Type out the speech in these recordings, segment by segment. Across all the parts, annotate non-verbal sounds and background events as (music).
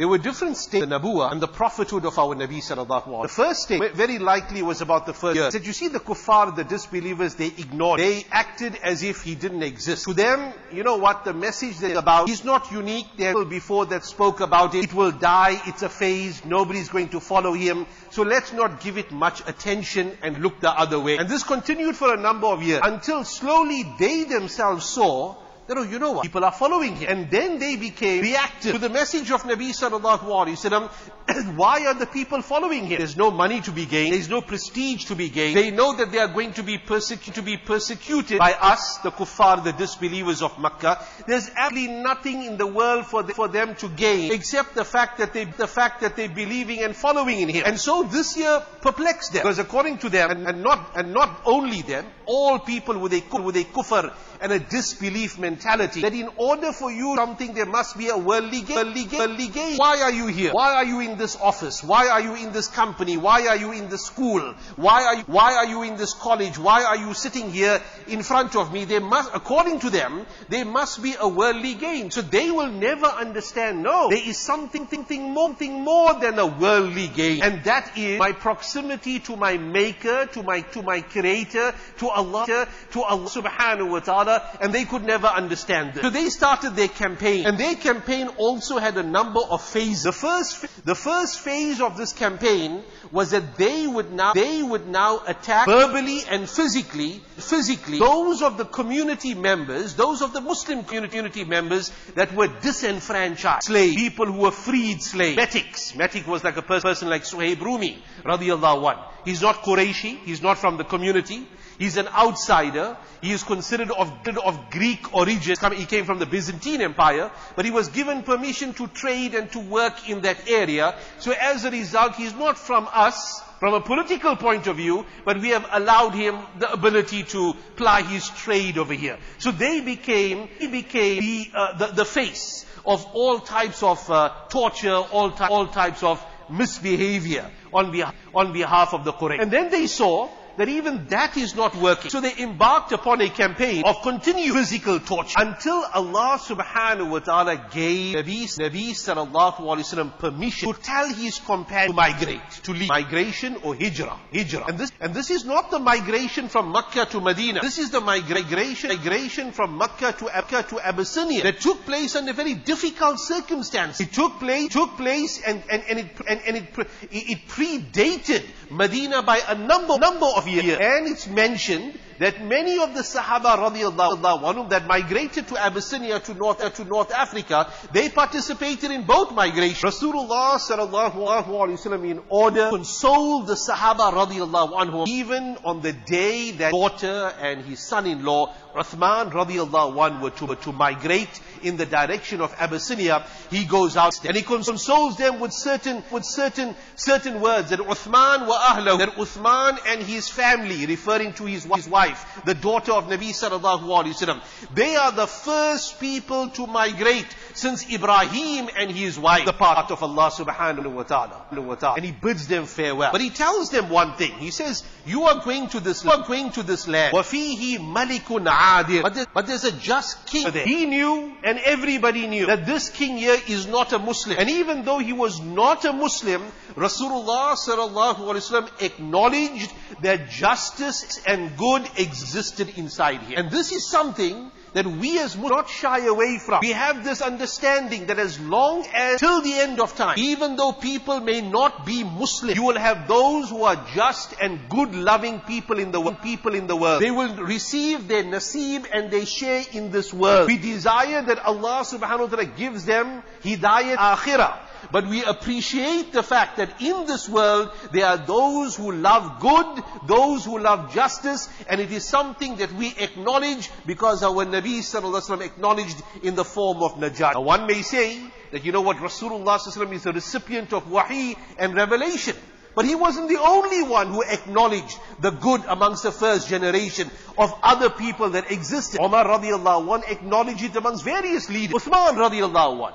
There were different stages, the Nabuwa and the prophethood of our Nabi sallallahu alaihi The first stage, very likely was about the first year. He Said, you see the kuffar, the disbelievers, they ignored. They acted as if he didn't exist. To them, you know what, the message they about, he's not unique. There were before that spoke about it. It will die. It's a phase. Nobody's going to follow him. So let's not give it much attention and look the other way. And this continued for a number of years until slowly they themselves saw that, oh, you know what? People are following him. And then they became reactive to the message of Nabi sallallahu alayhi wasallam. (coughs) Why are the people following him? There's no money to be gained. There's no prestige to be gained. They know that they are going to be, persecuted, to be persecuted by us, the kuffar, the disbelievers of Makkah. There's absolutely nothing in the world for, the, for them to gain except the fact that they, the fact that they're believing and following in him. And so this year perplexed them. Because according to them, and, and not, and not only them, all people with a, with a and a disbelief mentality, that in order for you something, there must be a worldly gain. Worldly gain. Worldly gain. Why are you here? Why are you in this office? Why are you in this company? Why are you in this school? Why are you, why are you in this college? Why are you sitting here in front of me? There must, according to them, there must be a worldly gain. So they will never understand, no, there is something, something more, something more than a worldly gain. And that is my proximity to my maker, to my, to my creator, to Allah, to Allah subhanahu wa ta'ala, and they could never understand this. So they started their campaign, and their campaign also had a number of phases. The first, the first phase of this campaign was that they would now, they would now attack verbally and physically, physically, those of the community members, those of the Muslim community members that were disenfranchised, slaves, people who were freed slaves, metics. Metic was like a person like Suhaib Rumi, radiallahu anh. He's not Qurayshi, he's not from the community, he's an outsider, he is considered of, of Greek origin, he came from the Byzantine Empire, but he was given permission to trade and to work in that area, so as a result, he's not from us, from a political point of view, but we have allowed him the ability to ply his trade over here. So they became, he became the, uh, the, the, face of all types of uh, torture, all, all types of misbehavior on behalf, on behalf of the Quraysh. And then they saw that even that is not working. So they embarked upon a campaign of continued physical torture until Allah subhanahu wa ta'ala gave Nabi, Nabi sallallahu alayhi wasallam permission to tell his companions to migrate, to leave. Migration or hijrah. Hijrah. And this, and this is not the migration from Makkah to Medina. This is the migration, migration from Makkah to, Makkah to Abyssinia that took place under very difficult circumstances. It took place, took place and, and, and, it, and, and it, it predated Medina by a number, number of years. And it's mentioned that many of the Sahaba radiallahu anhu that migrated to Abyssinia to North, to North Africa, they participated in both migrations. Rasulullah sallallahu alaihi wasallam in order to console the Sahaba radiallahu anhu even on the day that daughter and his son-in-law Uthman radiallahu anhu were to, were to migrate in the direction of Abyssinia, he goes out and he consoles them with certain, with certain, certain words that Uthman wa ahlahu, that Uthman and his family, referring to his, his wife, the daughter of Nabi sallallahu alaihi wasallam, they are the first people to migrate since Ibrahim and his wife, the part of Allah subhanahu wa ta'ala. And he bids them farewell. But he tells them one thing. He says, you are going to this, you are going to this land. وَفِيهِ مَلِكٌ عَادِرٌ but, there, but there's a just king there. He knew and everybody knew that this king here is not a Muslim. And even though he was not a Muslim, Rasulullah sallallahu alaihi wasallam acknowledged that justice and good existed inside him. And this is something that we as Muslims not shy away from. We have this understanding that as long as till the end of time, even though people may not be Muslim, you will have those who are just and good loving people in the world. People in the world. They will receive their nasib and they share in this world. We desire that Allah subhanahu wa ta'ala gives them hidayat akhirah. But we appreciate the fact that in this world, there are those who love good, those who love justice, and it is something that we acknowledge because our Nabi wasallam acknowledged in the form of najat. Now one may say that you know what, Rasulullah sallallahu is a recipient of wahi and revelation. But he wasn't the only one who acknowledged the good amongst the first generation of other people that existed. Umar radiallahu one acknowledged it amongst various leaders. Uthman radiallahu one.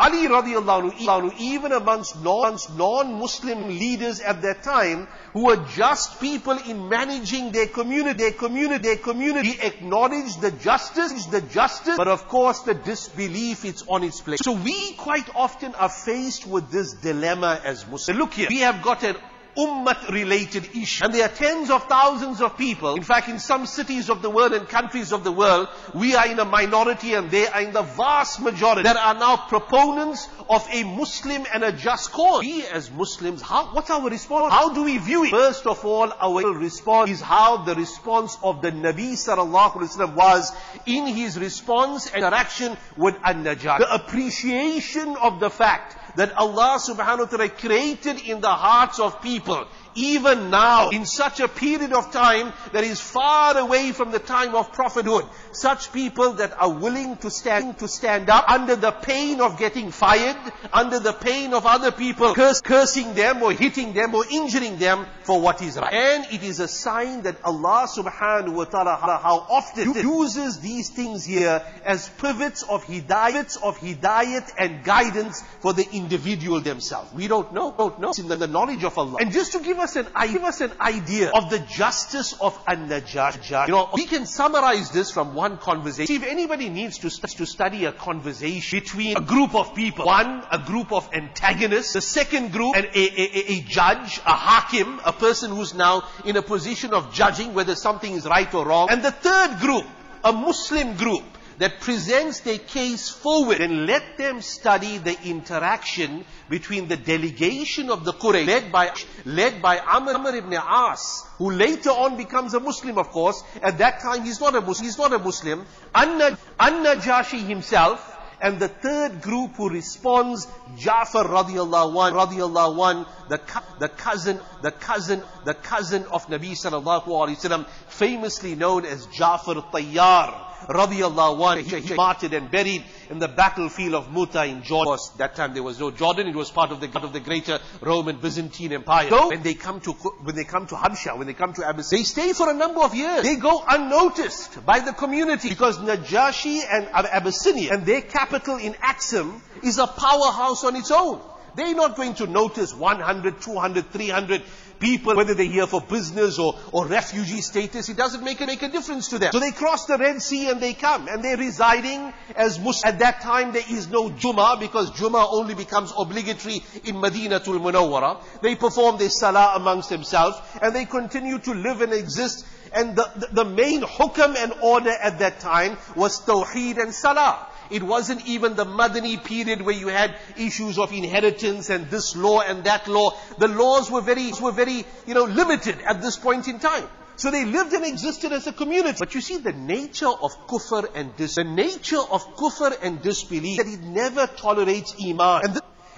Ali radiallahu even amongst non-Muslim leaders at that time, who were just people in managing their community, their community, their community, acknowledged the justice, the justice, but of course the disbelief, it's on its place. So we quite often are faced with this dilemma as Muslims. Look here, we have got an ummah related issue. And there are tens of thousands of people. In fact, in some cities of the world and countries of the world, we are in a minority and they are in the vast majority that are now proponents of a Muslim and a just cause. We as Muslims, how, what's our response? How do we view it? First of all, our response is how the response of the Nabi sallallahu alaihi wasallam was in his response and interaction with an-Najashi. The appreciation of the fact that Allah subhanahu wa ta'ala created in the hearts of people even now, in such a period of time that is far away from the time of prophethood, such people that are willing to stand, to stand up under the pain of getting fired, under the pain of other people curse, cursing them or hitting them or injuring them for what is right. And it is a sign that Allah subhanahu wa ta'ala how often uses these things here as pivots of hidayat, of hidayat and guidance for the individual themselves. We don't know, don't know. It's in the, the knowledge of Allah. And just to give us an, give us an idea of the justice of an-Najashi. You know, we can summarize this from one conversation. See, if anybody needs to, to study a conversation between a group of people, one, a group of antagonists, the second group, an, a, a, a judge, a hakim, a person who's now in a position of judging whether something is right or wrong, and the third group, a Muslim group, that presents their case forward, then let them study the interaction between the delegation of the Quraysh, led by, led by Amr, ibn As, who later on becomes a Muslim, of course. At that time, he's not a Muslim. He's not a Muslim. An-Najashi himself, and the third group who responds, Ja'far radiallahu anh, radiallahu anh, the, the cousin, the cousin, the cousin of Nabi sallallahu alayhi wasallam, famously known as Ja'far Tayyar radiallahu anhu, he martyred and buried in the battlefield of Muta in Jordan. That time there was no Jordan, it was part of the, part of the greater Roman Byzantine Empire. So, when they come to, when they come to Habsha, when they come to Abyssinia, they stay for a number of years. They go unnoticed by the community because Najashi and Abyssinia and their capital in Axum is a powerhouse on its own. They're not going to notice 100, 200, 300 people, whether they're here for business or, or refugee status, it doesn't make a, make a difference to them. So they cross the Red Sea and they come and they're residing as Muslims. At that time there is no Jummah because Jummah only becomes obligatory in Madinatul Munawwara. They perform their salah amongst themselves and they continue to live and exist and the, the, the main hukam and order at that time was Tawheed and Salah. It wasn't even the Madani period where you had issues of inheritance and this law and that law. The laws were very, were very, you know, limited at this point in time. So they lived and existed as a community. But you see the nature of kufr and dis, the nature of kufr and disbelief, that it never tolerates iman.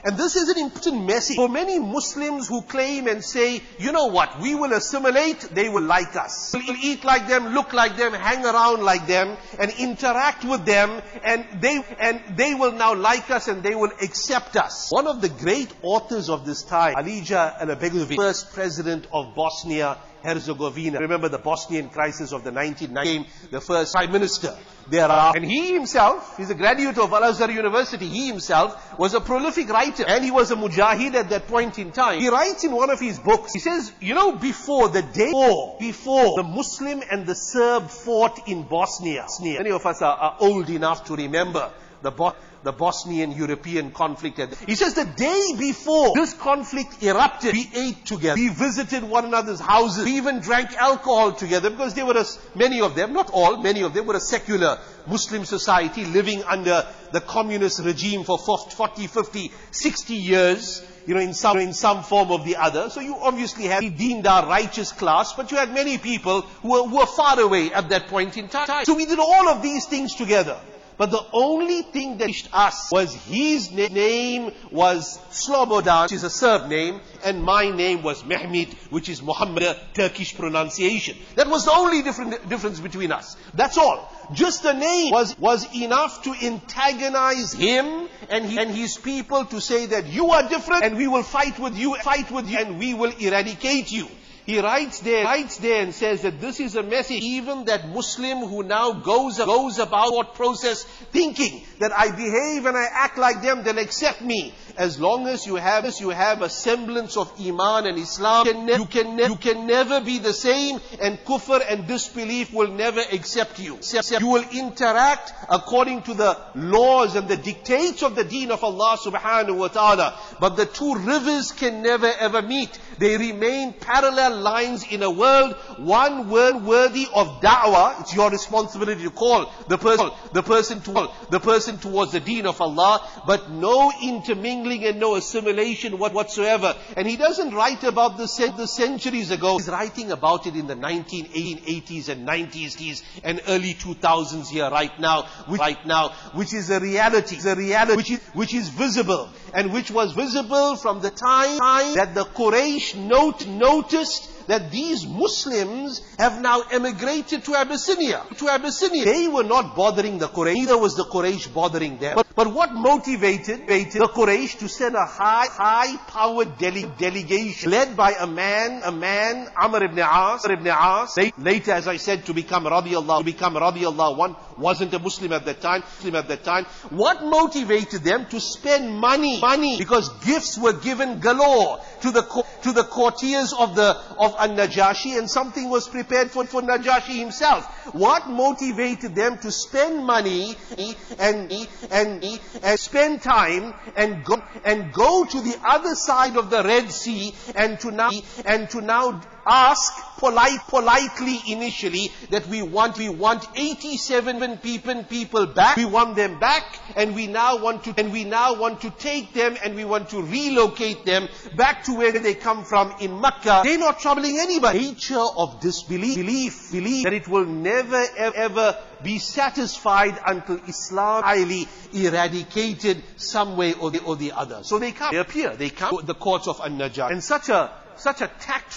And this is an important message for many Muslims who claim and say, you know what, we will assimilate, they will like us. We'll eat like them, look like them, hang around like them, and interact with them, and they, and they will now like us and they will accept us. One of the great authors of this time, Alija Izetbegovic, first president of Bosnia Herzegovina. Remember the Bosnian crisis of the 1990s, the first prime minister thereafter. And he himself, he's a graduate of Al-Azhar University, he himself was a prolific writer and he was a mujahid at that point in time. He writes in one of his books, he says, you know, before the day before, before the Muslim and the Serb fought in Bosnia, many of us are, are old enough to remember the Bosnia the Bosnian European conflict. He says the day before this conflict erupted, we ate together. We visited one another's houses. We even drank alcohol together because there were a, many of them, not all, many of them were a secular Muslim society living under the communist regime for 40, 50, 60 years you know, in some, in some form or the other. So you obviously had deemed our righteous class, but you had many people who were, who were far away at that point in time. So we did all of these things together. But the only thing that reached us was his name was Slobodan, which is a Serb name, and my name was Mehmet, which is Muhammad, Turkish pronunciation. That was the only difference between us. That's all. Just the name was, was enough to antagonize him and, he, and his people to say that you are different and we will fight with you, fight with you and we will eradicate you. He writes there, writes there and says that this is a message, even that Muslim who now goes, goes about what process thinking that I behave and I act like them, they'll accept me. As long as you have, as you have a semblance of Iman and Islam, you can, ne- you, can ne- you can never be the same and kufr and disbelief will never accept you. You will interact according to the laws and the dictates of the deen of Allah subhanahu wa ta'ala. But the two rivers can never ever meet. They remain parallel lines in a world, one word worthy of da'wah. It's your responsibility to call the person, the person to, the person towards the deen of Allah, but no intermingling and no assimilation whatsoever. And he doesn't write about this the centuries ago. He's writing about it in the 1980s and 90s and early 2000s here right now, which, right now, which is a reality, a reality which is, which is visible and which was visible from the time, that the Quraysh note, noticed that these Muslims have now emigrated to Abyssinia. To Abyssinia. They were not bothering the Quraysh, neither was the Quraysh bothering them. But, but what motivated, the Quraysh to send a high, high-powered dele- delegation led by a man, a man, Amr ibn As, ibn As, later as I said to become radiallahu, to become radiallahu one, wasn't a Muslim at that time, Muslim at that time. What motivated them to spend money, money, because gifts were given galore to the, to the courtiers of the, of An-Najashi and something was prepared for, for Najashi himself. What motivated them to spend money and, and, and spend time and go, and go to the other side of the Red Sea and to now, and to now ask polite, politely initially that we want, we want 87 people, people back. We want them back and we now want to, and we now want to take them and we want to relocate them back to where they come from in Makkah. They're not troubling anybody. Nature of disbelief, belief, belief that it will never ever ever be satisfied until Islam highly eradicated some way or the, or the other. So they come, they appear, they come to the courts of An-Najashi. And such a such a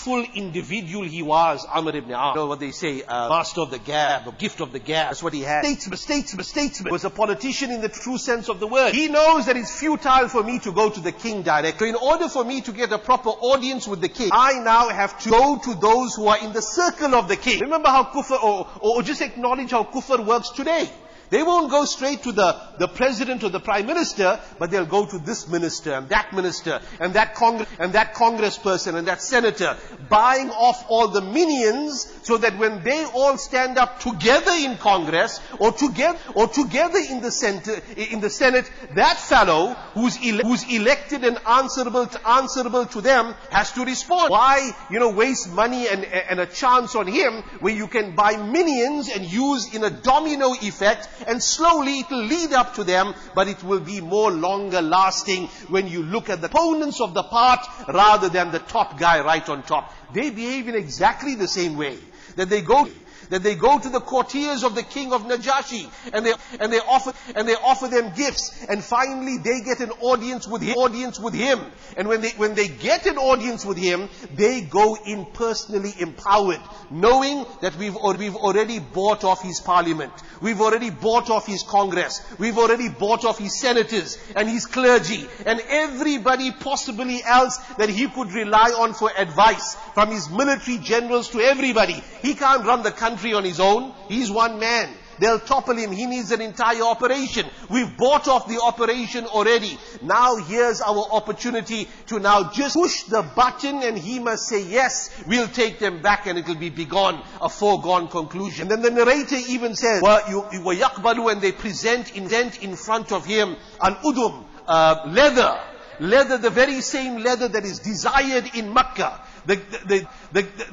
tactful individual he was, Amr ibn As. You know what they say, uh, master of the gab, or gift of the gab. That's what he had. Statesman, statesman, statesman. Was a politician in the true sense of the word. He knows that it's futile for me to go to the king direct. So in order for me to get a proper audience with the king, I now have to go to those who are in the circle of the king. Remember how kufr, or, or just acknowledge how kufr works today. They won't go straight to the, the president or the prime minister, but they'll go to this minister and that minister and that congress and that congressperson and that senator, buying off all the minions so that when they all stand up together in Congress or together or together in the center in the Senate, that fellow who's ele- who's elected and answerable to, answerable to them has to respond. Why you know waste money and and a chance on him where you can buy minions and use in a domino effect and slowly it will lead up to them, but it will be more longer lasting when you look at the opponents of the part rather than the top guy right on top. They behave in exactly the same way. That they go that they go to the courtiers of the king of Najashi and they, and they offer, and they offer them gifts and finally they get an audience with him, audience with him. And when they, when they get an audience with him, they go in personally empowered, knowing that we've, we've already bought off his parliament. We've already bought off his congress. We've already bought off his senators and his clergy and everybody possibly else that he could rely on for advice from his military generals to everybody. He can't run the country on his own. He's one man. They'll topple him. He needs an entire operation. We've bought off the operation already. Now here's our opportunity to now just push the button and he must say, yes, we'll take them back and it'll be begone, a foregone conclusion. And then the narrator even says, وَيَقْبَلُ and they present, present in front of him an udum, uh, leather. Leather, the very same leather that is desired in Makkah the, the, the,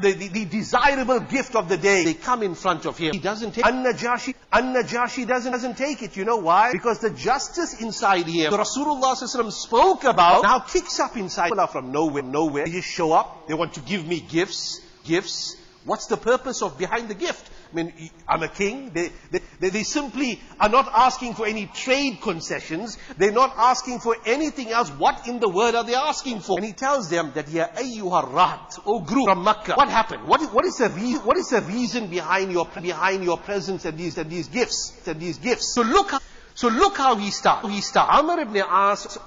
the, the, desirable gift of the day. They come in front of him. He doesn't take An-Najashi, An-Najashi doesn't, doesn't take it. You know why? Because the justice inside him, the Rasulullah spoke about, now kicks up inside. People are from nowhere, nowhere. They just show up. They want to give me gifts, gifts. What's the purpose of behind the gift? I mean, I'm a king. They, they, they, simply are not asking for any trade concessions. They're not asking for anything else. What in the world are they asking for? And he tells them that, Ya ayyuha rat, O group from Makkah. What happened? What is, what is the reason, what is the reason behind your, behind your presence and these, and these gifts, and these gifts? So look, so look how he starts. He starts. Amr ibn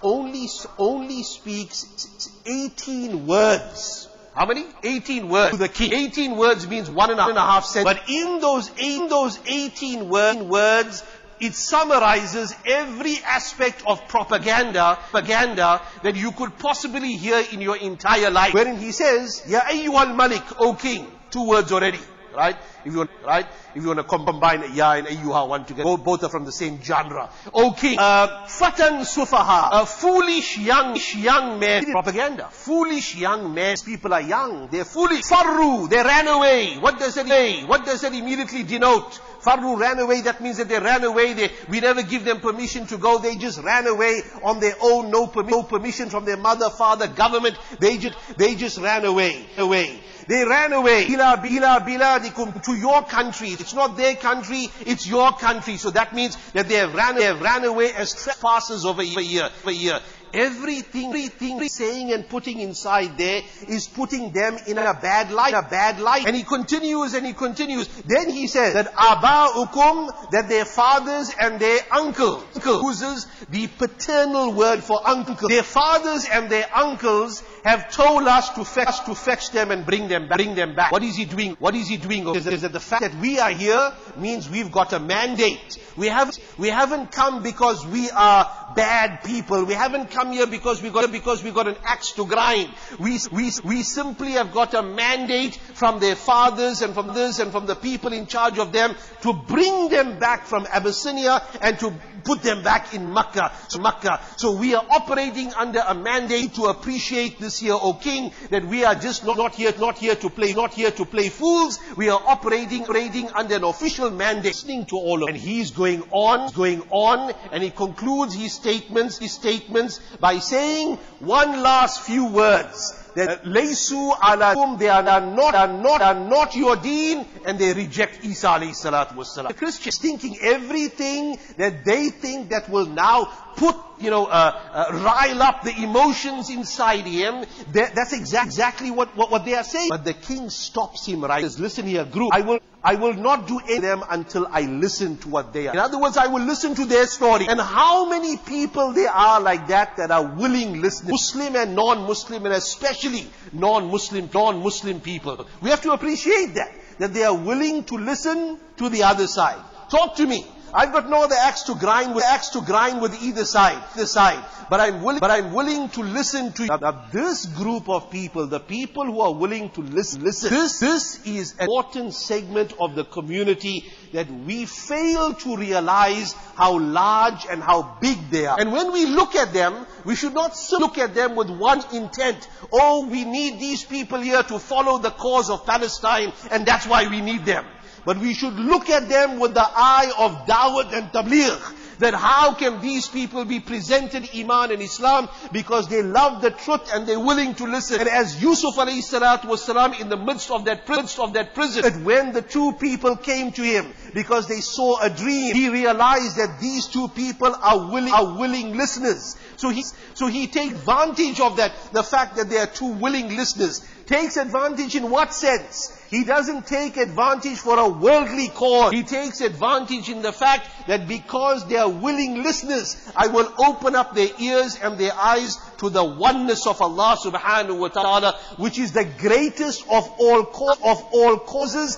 only, only speaks 18 words How many? 18 words to the king. 18 words means one and a half cents. But in those, in those 18 words, it summarizes every aspect of propaganda, propaganda that you could possibly hear in your entire life. Wherein he says, Ya ayyuhal malik, O king. Two words already. Right? If you want, right? If you want to combine Ya and Ayyuha one together, both, both are from the same genre. Okay, uh, Fatan Sufaha, a foolish young, young man. Propaganda. Foolish young men. People are young. They're foolish. Farru, they ran away. What does that mean? What does that immediately denote? Farru ran away, that means that they ran away, they, we never give them permission to go, they just ran away on their own, no, no permission from their mother, father, government, they just, they just ran away, away. They ran away. Bila, bila, biladikum, to your country. It's not their country, it's your country. So that means that they have ran, they have ran away as trespassers over year, over. Everything, everything saying and putting inside there is putting them in a bad light, a bad light. And he continues and he continues. Then he says that aba'ukum, that their fathers and their uncles, uses the paternal word for uncle. Their fathers and their uncles have told us to fetch, to fetch them and bring them back, bring them back. What is he doing? What is he doing? Is, is that the fact that we are here means we've got a mandate. We haven't, we haven't come because we are bad people. We haven't come here because we got, because we got an axe to grind. We, we, we simply have got a mandate from their fathers and from this and from the people in charge of them to bring them back from Abyssinia and to put them back in Makkah. So, Makkah. so we are operating under a mandate to appreciate this here, O King, that we are just not, not here, not here to play, not here to play fools. We are operating, operating under an official mandate, listening to all of And he's going on, going on, and he concludes his statements, his statements by saying one last few words that laysu they are not, are not, are not your deen, and they reject Isa alayhi salatu. The Christians thinking everything that they think that will now put, you know, uh, uh, rile up the emotions inside him. that's exact, exactly what, what, what, they are saying. But the king stops him, right? He says, listen here, group, I will, I will not do any of them until I listen to what they are. In other words, I will listen to their story. And how many people there are like that that are willing listeners, Muslim and non-Muslim, and especially non-Muslim, non-Muslim people. We have to appreciate that, that they are willing to listen to the other side. Talk to me. I've got no other axe to grind with, axe to grind with either side, either side. But I'm willing, but I'm willing to listen to this group of people, the people who are willing to listen, listen, this, this is an important segment of the community that we fail to realize how large and how big they are. And when we look at them, we should not look at them with one intent. Oh, we need these people here to follow the cause of Palestine, and that's why we need them. But we should look at them with the eye of Dawah and Tabligh. That how can these people be presented Iman and Islam? Because they love the truth and they're willing to listen. And as Yusuf alayhi salatu was in the midst of that, midst of that prison, that when the two people came to him, because they saw a dream, he realized that these two people are willing, are willing listeners. So he, so he takes advantage of that, the fact that they are two willing listeners. Takes advantage in what sense? He doesn't take advantage for a worldly cause. He takes advantage in the fact that because they are willing listeners, I will open up their ears and their eyes to the oneness of Allah subhanahu wa ta'ala, which is the greatest of all of all causes,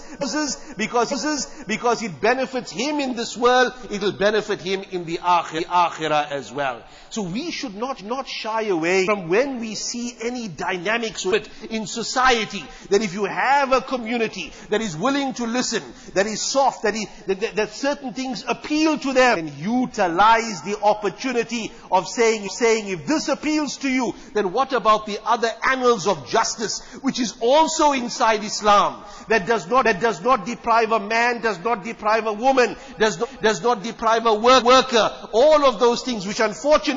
because, because it benefits him in this world, it will benefit him in the akhirah as well. So we should not, not shy away from when we see any dynamics in society, that if you have a community that is willing to listen, that is soft, that, is, that, that, that certain things appeal to them, and utilize the opportunity of saying, saying, if this appeals to you, then what about the other annals of justice, which is also inside Islam? that does not, that does not deprive a man, does not deprive a woman, does not, does not deprive a work, worker. All of those things which unfortunately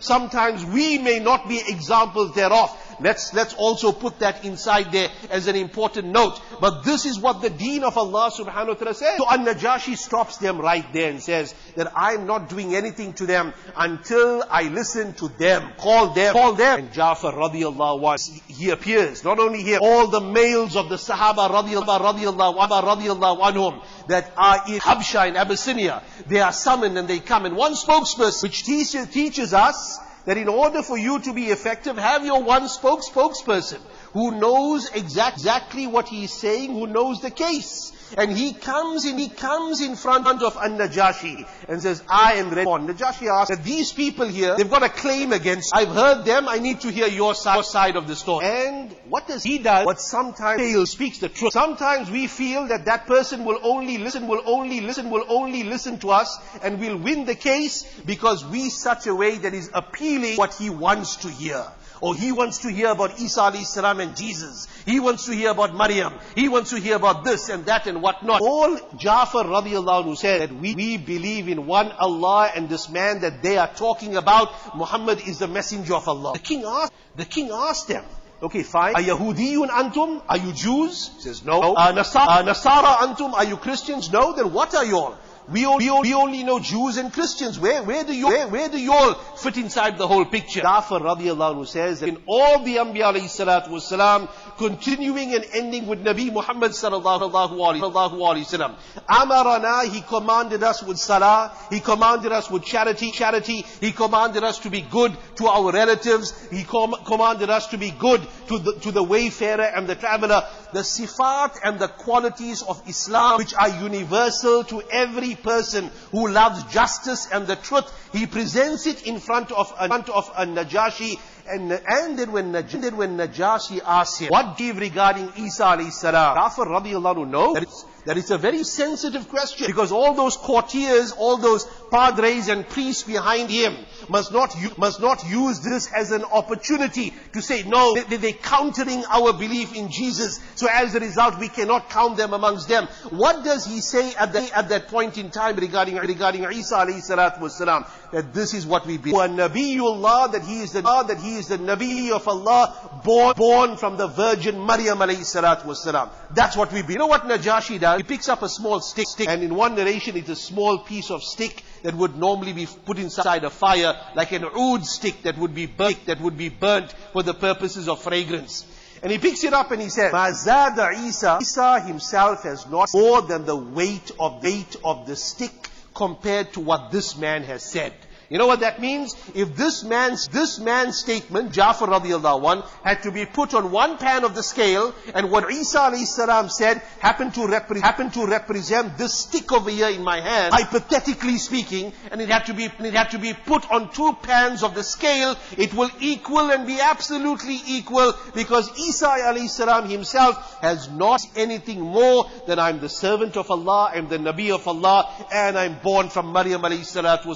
sometimes we may not be examples thereof. Let's, let's also put that inside there as an important note. But this is what the deen of Allah subhanahu wa ta'ala says. So An-Najashi stops them right there and says that I'm not doing anything to them until I listen to them. Call them. Call them. And Jafar radiallahu anhu, he appears. Not only here, all the males of the Sahaba radiallahu, radiallahu, radiallahu anhum that are in Habsha in Abyssinia, they are summoned and they come. And one spokesperson which teaches, teaches us that in order for you to be effective, have your one spokes spokesperson who knows exact, exactly what he is saying, who knows the case. And he comes in, he comes in front of An-Najashi and says, I am ready. Najashi asks that these people here, they've got a claim against, I've heard them, I need to hear your side, your side of the story. And what does he do? What sometimes fails, speaks the truth. Sometimes we feel that that person will only listen, will only listen, will only listen to us and we'll win the case because we such a way that is appealing what he wants to hear. Or he wants to hear about Isa alayhi and Jesus. He wants to hear about Maryam. He wants to hear about this and that and whatnot. All Jafar radiallahu anhu said that we, we believe in one Allah and this man that they are talking about, Muhammad is the messenger of Allah. The king asked, the king asked them, Okay, fine. Are Yahudiyun antum? Are you Jews? He says, no. Uh, Nasara, uh, Nasara antum? Are you Christians? No. Then what are you all? We, we, we only know Jews and Christians. Where, where do you, where, where do you all fit inside the whole picture? Jafar radiallahu anhu says that in all the Anbiya alayhi salatu wasalam, continuing and ending with Nabi Muhammad sallallahu alayhi wasallam. Amarana, he commanded us with salah, he commanded us with charity, charity, he commanded us to be good to our relatives, he com- commanded us to be good to the, to the wayfarer and the traveler. The sifat and the qualities of Islam, which are universal to every person who loves justice and the truth, he presents it in front of, in front of a Najashi and, then when, then when Najashi asks him, what give regarding Isa alayhi salam? Jafar radiallahu knows that it's, that it's a very sensitive question because all those courtiers, all those padres and priests behind him must not, must not use this as an opportunity to say, no, they, they're countering our belief in Jesus. So as a result, we cannot count them amongst them. What does he say at, the, at that point in time regarding, regarding Isa alayhi wasalam? That this is what we believe. Nabiullah, that he is the, that he is the Nabi of Allah, born, born from the Virgin Maryam alayhi salatu wasalam. That's what we believe. You know what Najashi does? He picks up a small stick, stick, and in one narration it's a small piece of stick that would normally be put inside a fire, like an oud stick that would be burnt, that would be burnt for the purposes of fragrance. And he picks it up and he says, Mazada Isa, Isa himself has not more than the weight of weight of the stick compared to what this man has said. You know what that means? If this man's, this man's statement, Jafar radiallahu one, had to be put on one pan of the scale, and what Isa salam said happened to, repre- happened to represent this stick over here in my hand, hypothetically speaking, and it had to be, it had to be put on two pans of the scale, it will equal and be absolutely equal, because Isa alayhi salam himself has not anything more than I'm the servant of Allah, I'm the Nabi of Allah, and I'm born from Maryam alayhi salatu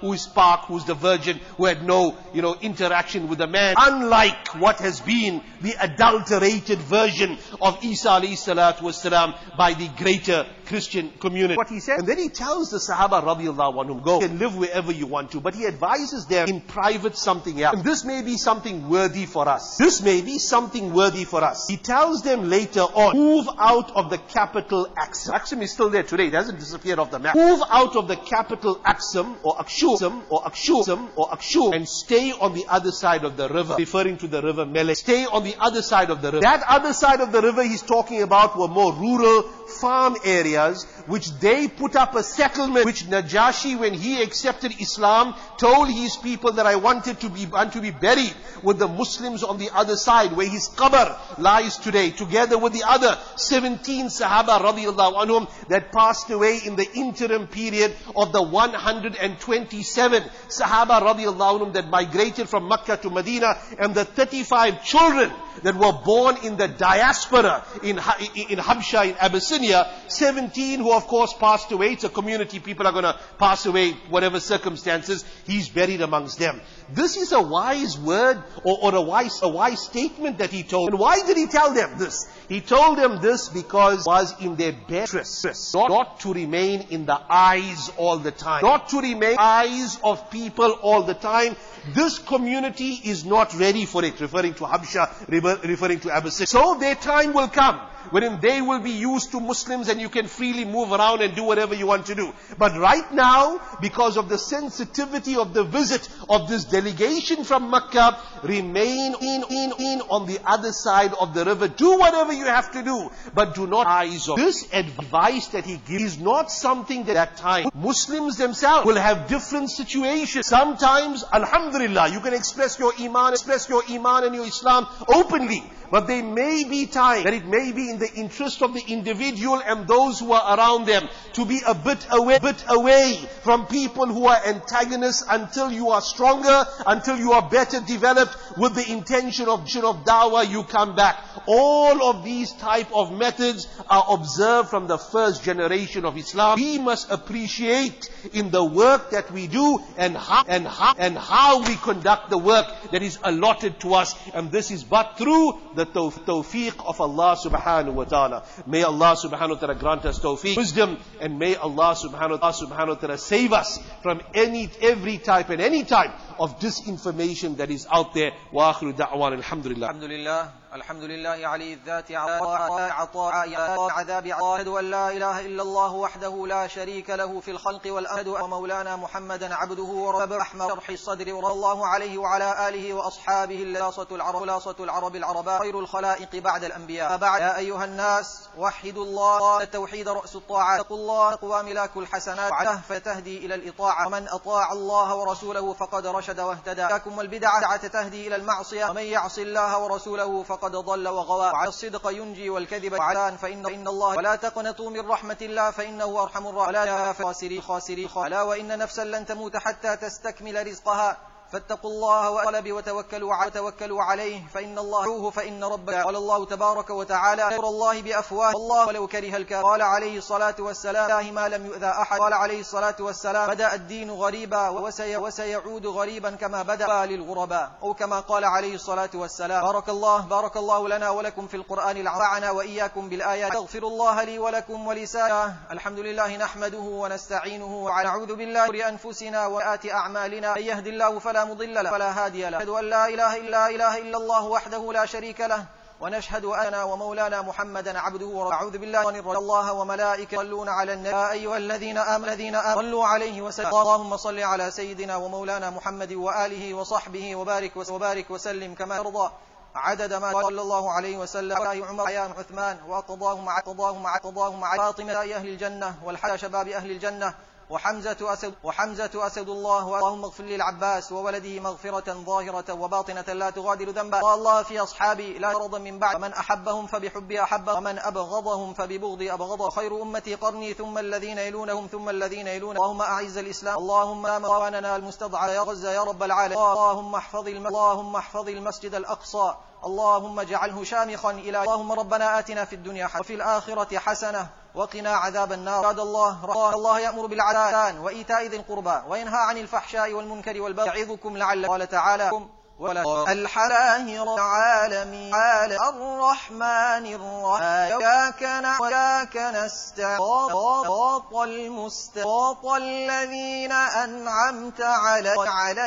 who is spark, who's the virgin, who had no, you know, interaction with a man. Unlike what has been the adulterated version of Isa alayhi salatu wasalam by the greater Christian community. What he said. And then he tells the Sahaba radiallahu anhum, go and live wherever you want to. But he advises them in private something else. And this may be something worthy for us. This may be something worthy for us. He tells them later on, move out of the capital Axum. Axum is still there today. It hasn't disappeared off the map. Move out of the capital Axum or Akshum or Akshum or Akshum and stay on the other side of the river. Referring to the river Melek. Stay on the other side of the river. That other side of the river he's talking about were more rural farm areas which they put up a settlement which Najashi when he accepted Islam told his people that I wanted to be want to be buried with the Muslims on the other side where his qabr lies today together with the other 17 Sahaba radiallahu anhum that passed away in the interim period of the 127 Sahaba radiallahu anhum that migrated from Makkah to Medina and the 35 children that were born in the diaspora in, in Habsha, in Abyssinia, 17 who of course passed away. It's a community, people are going to pass away, whatever circumstances, he's buried amongst them. This is a wise word or, or a wise, a wise statement that he told. And why did he tell them this? He told them this because it was in their best interest, not, not to remain in the eyes all the time, not to remain eyes of people all the time. This community is not ready for it, referring to Habsha, referring to Abyssinia. So their time will come wherein they will be used to Muslims and you can freely move around and do whatever you want to do. But right now, because of the sensitivity of the visit of this delegation from Makkah, remain in, in, in on the other side of the river. Do whatever you have to do, but do not eyes on. This advice that he gives is not something that at time Muslims themselves will have different situations. Sometimes, alhamdulillah, you can express your iman, express your iman and your Islam openly. But there may be time that it may be in the interest of the individual and those who are around them to be a bit away, bit away from people who are antagonists until you are stronger, until you are better developed with the intention of, of dawah, you come back. All of these type of methods are observed from the first generation of Islam. We must appreciate in the work that we do and how, and how, and how we conduct the work that is allotted to us. And this is but through the tawfiq of Allah subhanahu wa ta'ala. May Allah subhanahu wa ta'ala grant us tawfiq, wisdom, and may Allah subhanahu wa ta'ala save us from any, every type and any type of disinformation that is out there. Wa akhiru da'wan alhamdulillah. Alhamdulillah. الحمد لله علي الذات عطاء عذاب أشهد أن لا إله إلا الله وحده لا شريك له في الخلق والأمد ومولانا محمدا عبده ورب رحمة شرح الصدر ورضى الله عليه وعلى آله وأصحابه اللاصة العرب لاصة العرب العرباء. خير الخلائق بعد الأنبياء. بعد يا أيها الناس وحدوا الله التوحيد رأس الطاعات اتقوا الله تقوى ملاك الحسنات. وعده فتهدي إلى الإطاعة. ومن أطاع الله ورسوله فقد رشد واهتدى. لكم والبدعة تهدي إلى المعصية. ومن يعص الله ورسوله فقد فقد ضل وغوى. وعلى الصدق ينجي والكذب وعلان فإن إن الله ولا تقنطوا من رحمة الله. فإنه أرحم الراحمين. ولا خاسري خاسري ألا وإن نفسا لن تموت حتى تستكمل رزقها. فاتقوا الله وقلب وتوكلوا وتوكلوا عليه فإن الله عوه فإن ربك قال الله تبارك وتعالى نور الله بأفواه. الله ولو كره الكافر. قال عليه الصلاة والسلام الله ما لم يؤذى أحد. قال عليه الصلاة والسلام بدأ الدين غريبا وسي وسيعود غريبا كما بدأ للغرباء. أو كما قال عليه الصلاة والسلام بارك الله بارك الله لنا ولكم في القرآن العظيم وإياكم بالآيات. أغفر الله لي ولكم ولسائر. الحمد لله نحمده ونستعينه ونعوذ بالله لأنفسنا وآت أعمالنا. من يهد الله فلا مضل له فلا هادي له. أشهد أن لا إله إلا إله إلا الله وحده لا شريك له ونشهد أن ومولانا محمدا عبده ورسوله. بالله من الله وملائكته يصلون على النبي. يا أيها الذين آمنوا الذين آمنوا صلوا عليه وسلم اللهم صل على سيدنا ومولانا محمد وآله وصحبه وبارك وبارك وسلم كما يرضى. عدد ما صلى الله عليه وسلم. ولا عمر عيان عثمان وقضاه مع قضاه مع قضاه مع فاطمة أهل الجنة والحياة شباب أهل الجنة. وحمزة أسد وحمزة أسد الله اللهم اغفر للعباس وولده مغفرة ظاهرة وباطنة لا تغادر ذنبا. والله في أصحابي لا يرضى من بعد من أحبهم فبحبي أحب ومن أبغضهم فببغضي أبغض. خير أمتي قرني ثم الذين يلونهم ثم الذين يلونهم اللهم أعز الإسلام. اللهم أماننا المستضعف يا غزة يا رب العالمين. اللهم احفظ المسجد الأقصى. اللهم اجعله شامخا إلى اللهم ربنا آتنا في الدنيا حسنة وفي الآخرة حسنة وقنا عذاب النار. عباد الله الله يأمر بالعدل وإيتاء ذي القربى وينهى عن الفحشاء والمنكر والبغي يعظكم لعلكم قال تعالى ولا الحلاهر العالمين. الرحمن الرحيم إياك وإياك نستعط المستقاط الذين أنعمت على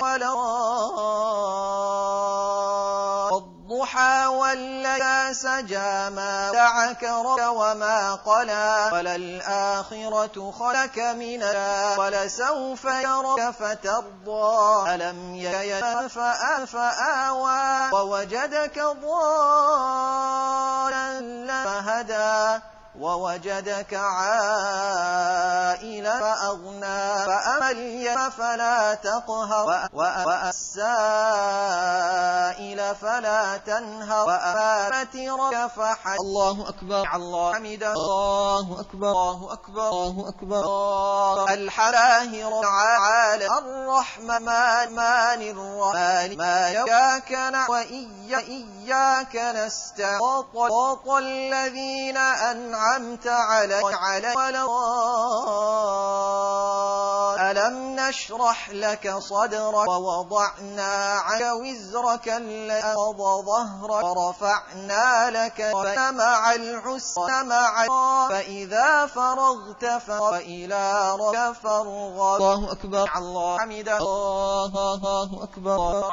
ولا والضحى والليل سجى ما دعك ربك وما قلى وللآخرة خلك من ولسوف يرك فترضى ألم يك فآوى ووجدك ضالا فهدى ووجدك عائلا فأغنى فأمل فلا تقهر والسائل فلا تنهر وأماترك فحج الله أكبر الله حمد الله أكبر الله أكبر الله أكبر. الحلاهر عال الرحمن الرحمن ما ياك وإياك نستعط الذين أنعم أنعمت علي على ألم نشرح لك صدرك ووضعنا عنك وزرك الذي ظهرك ورفعنا لك مع العسر مع فإذا فرغت فإلى ربك فارغب الله أكبر. الله حمد الله أكبر.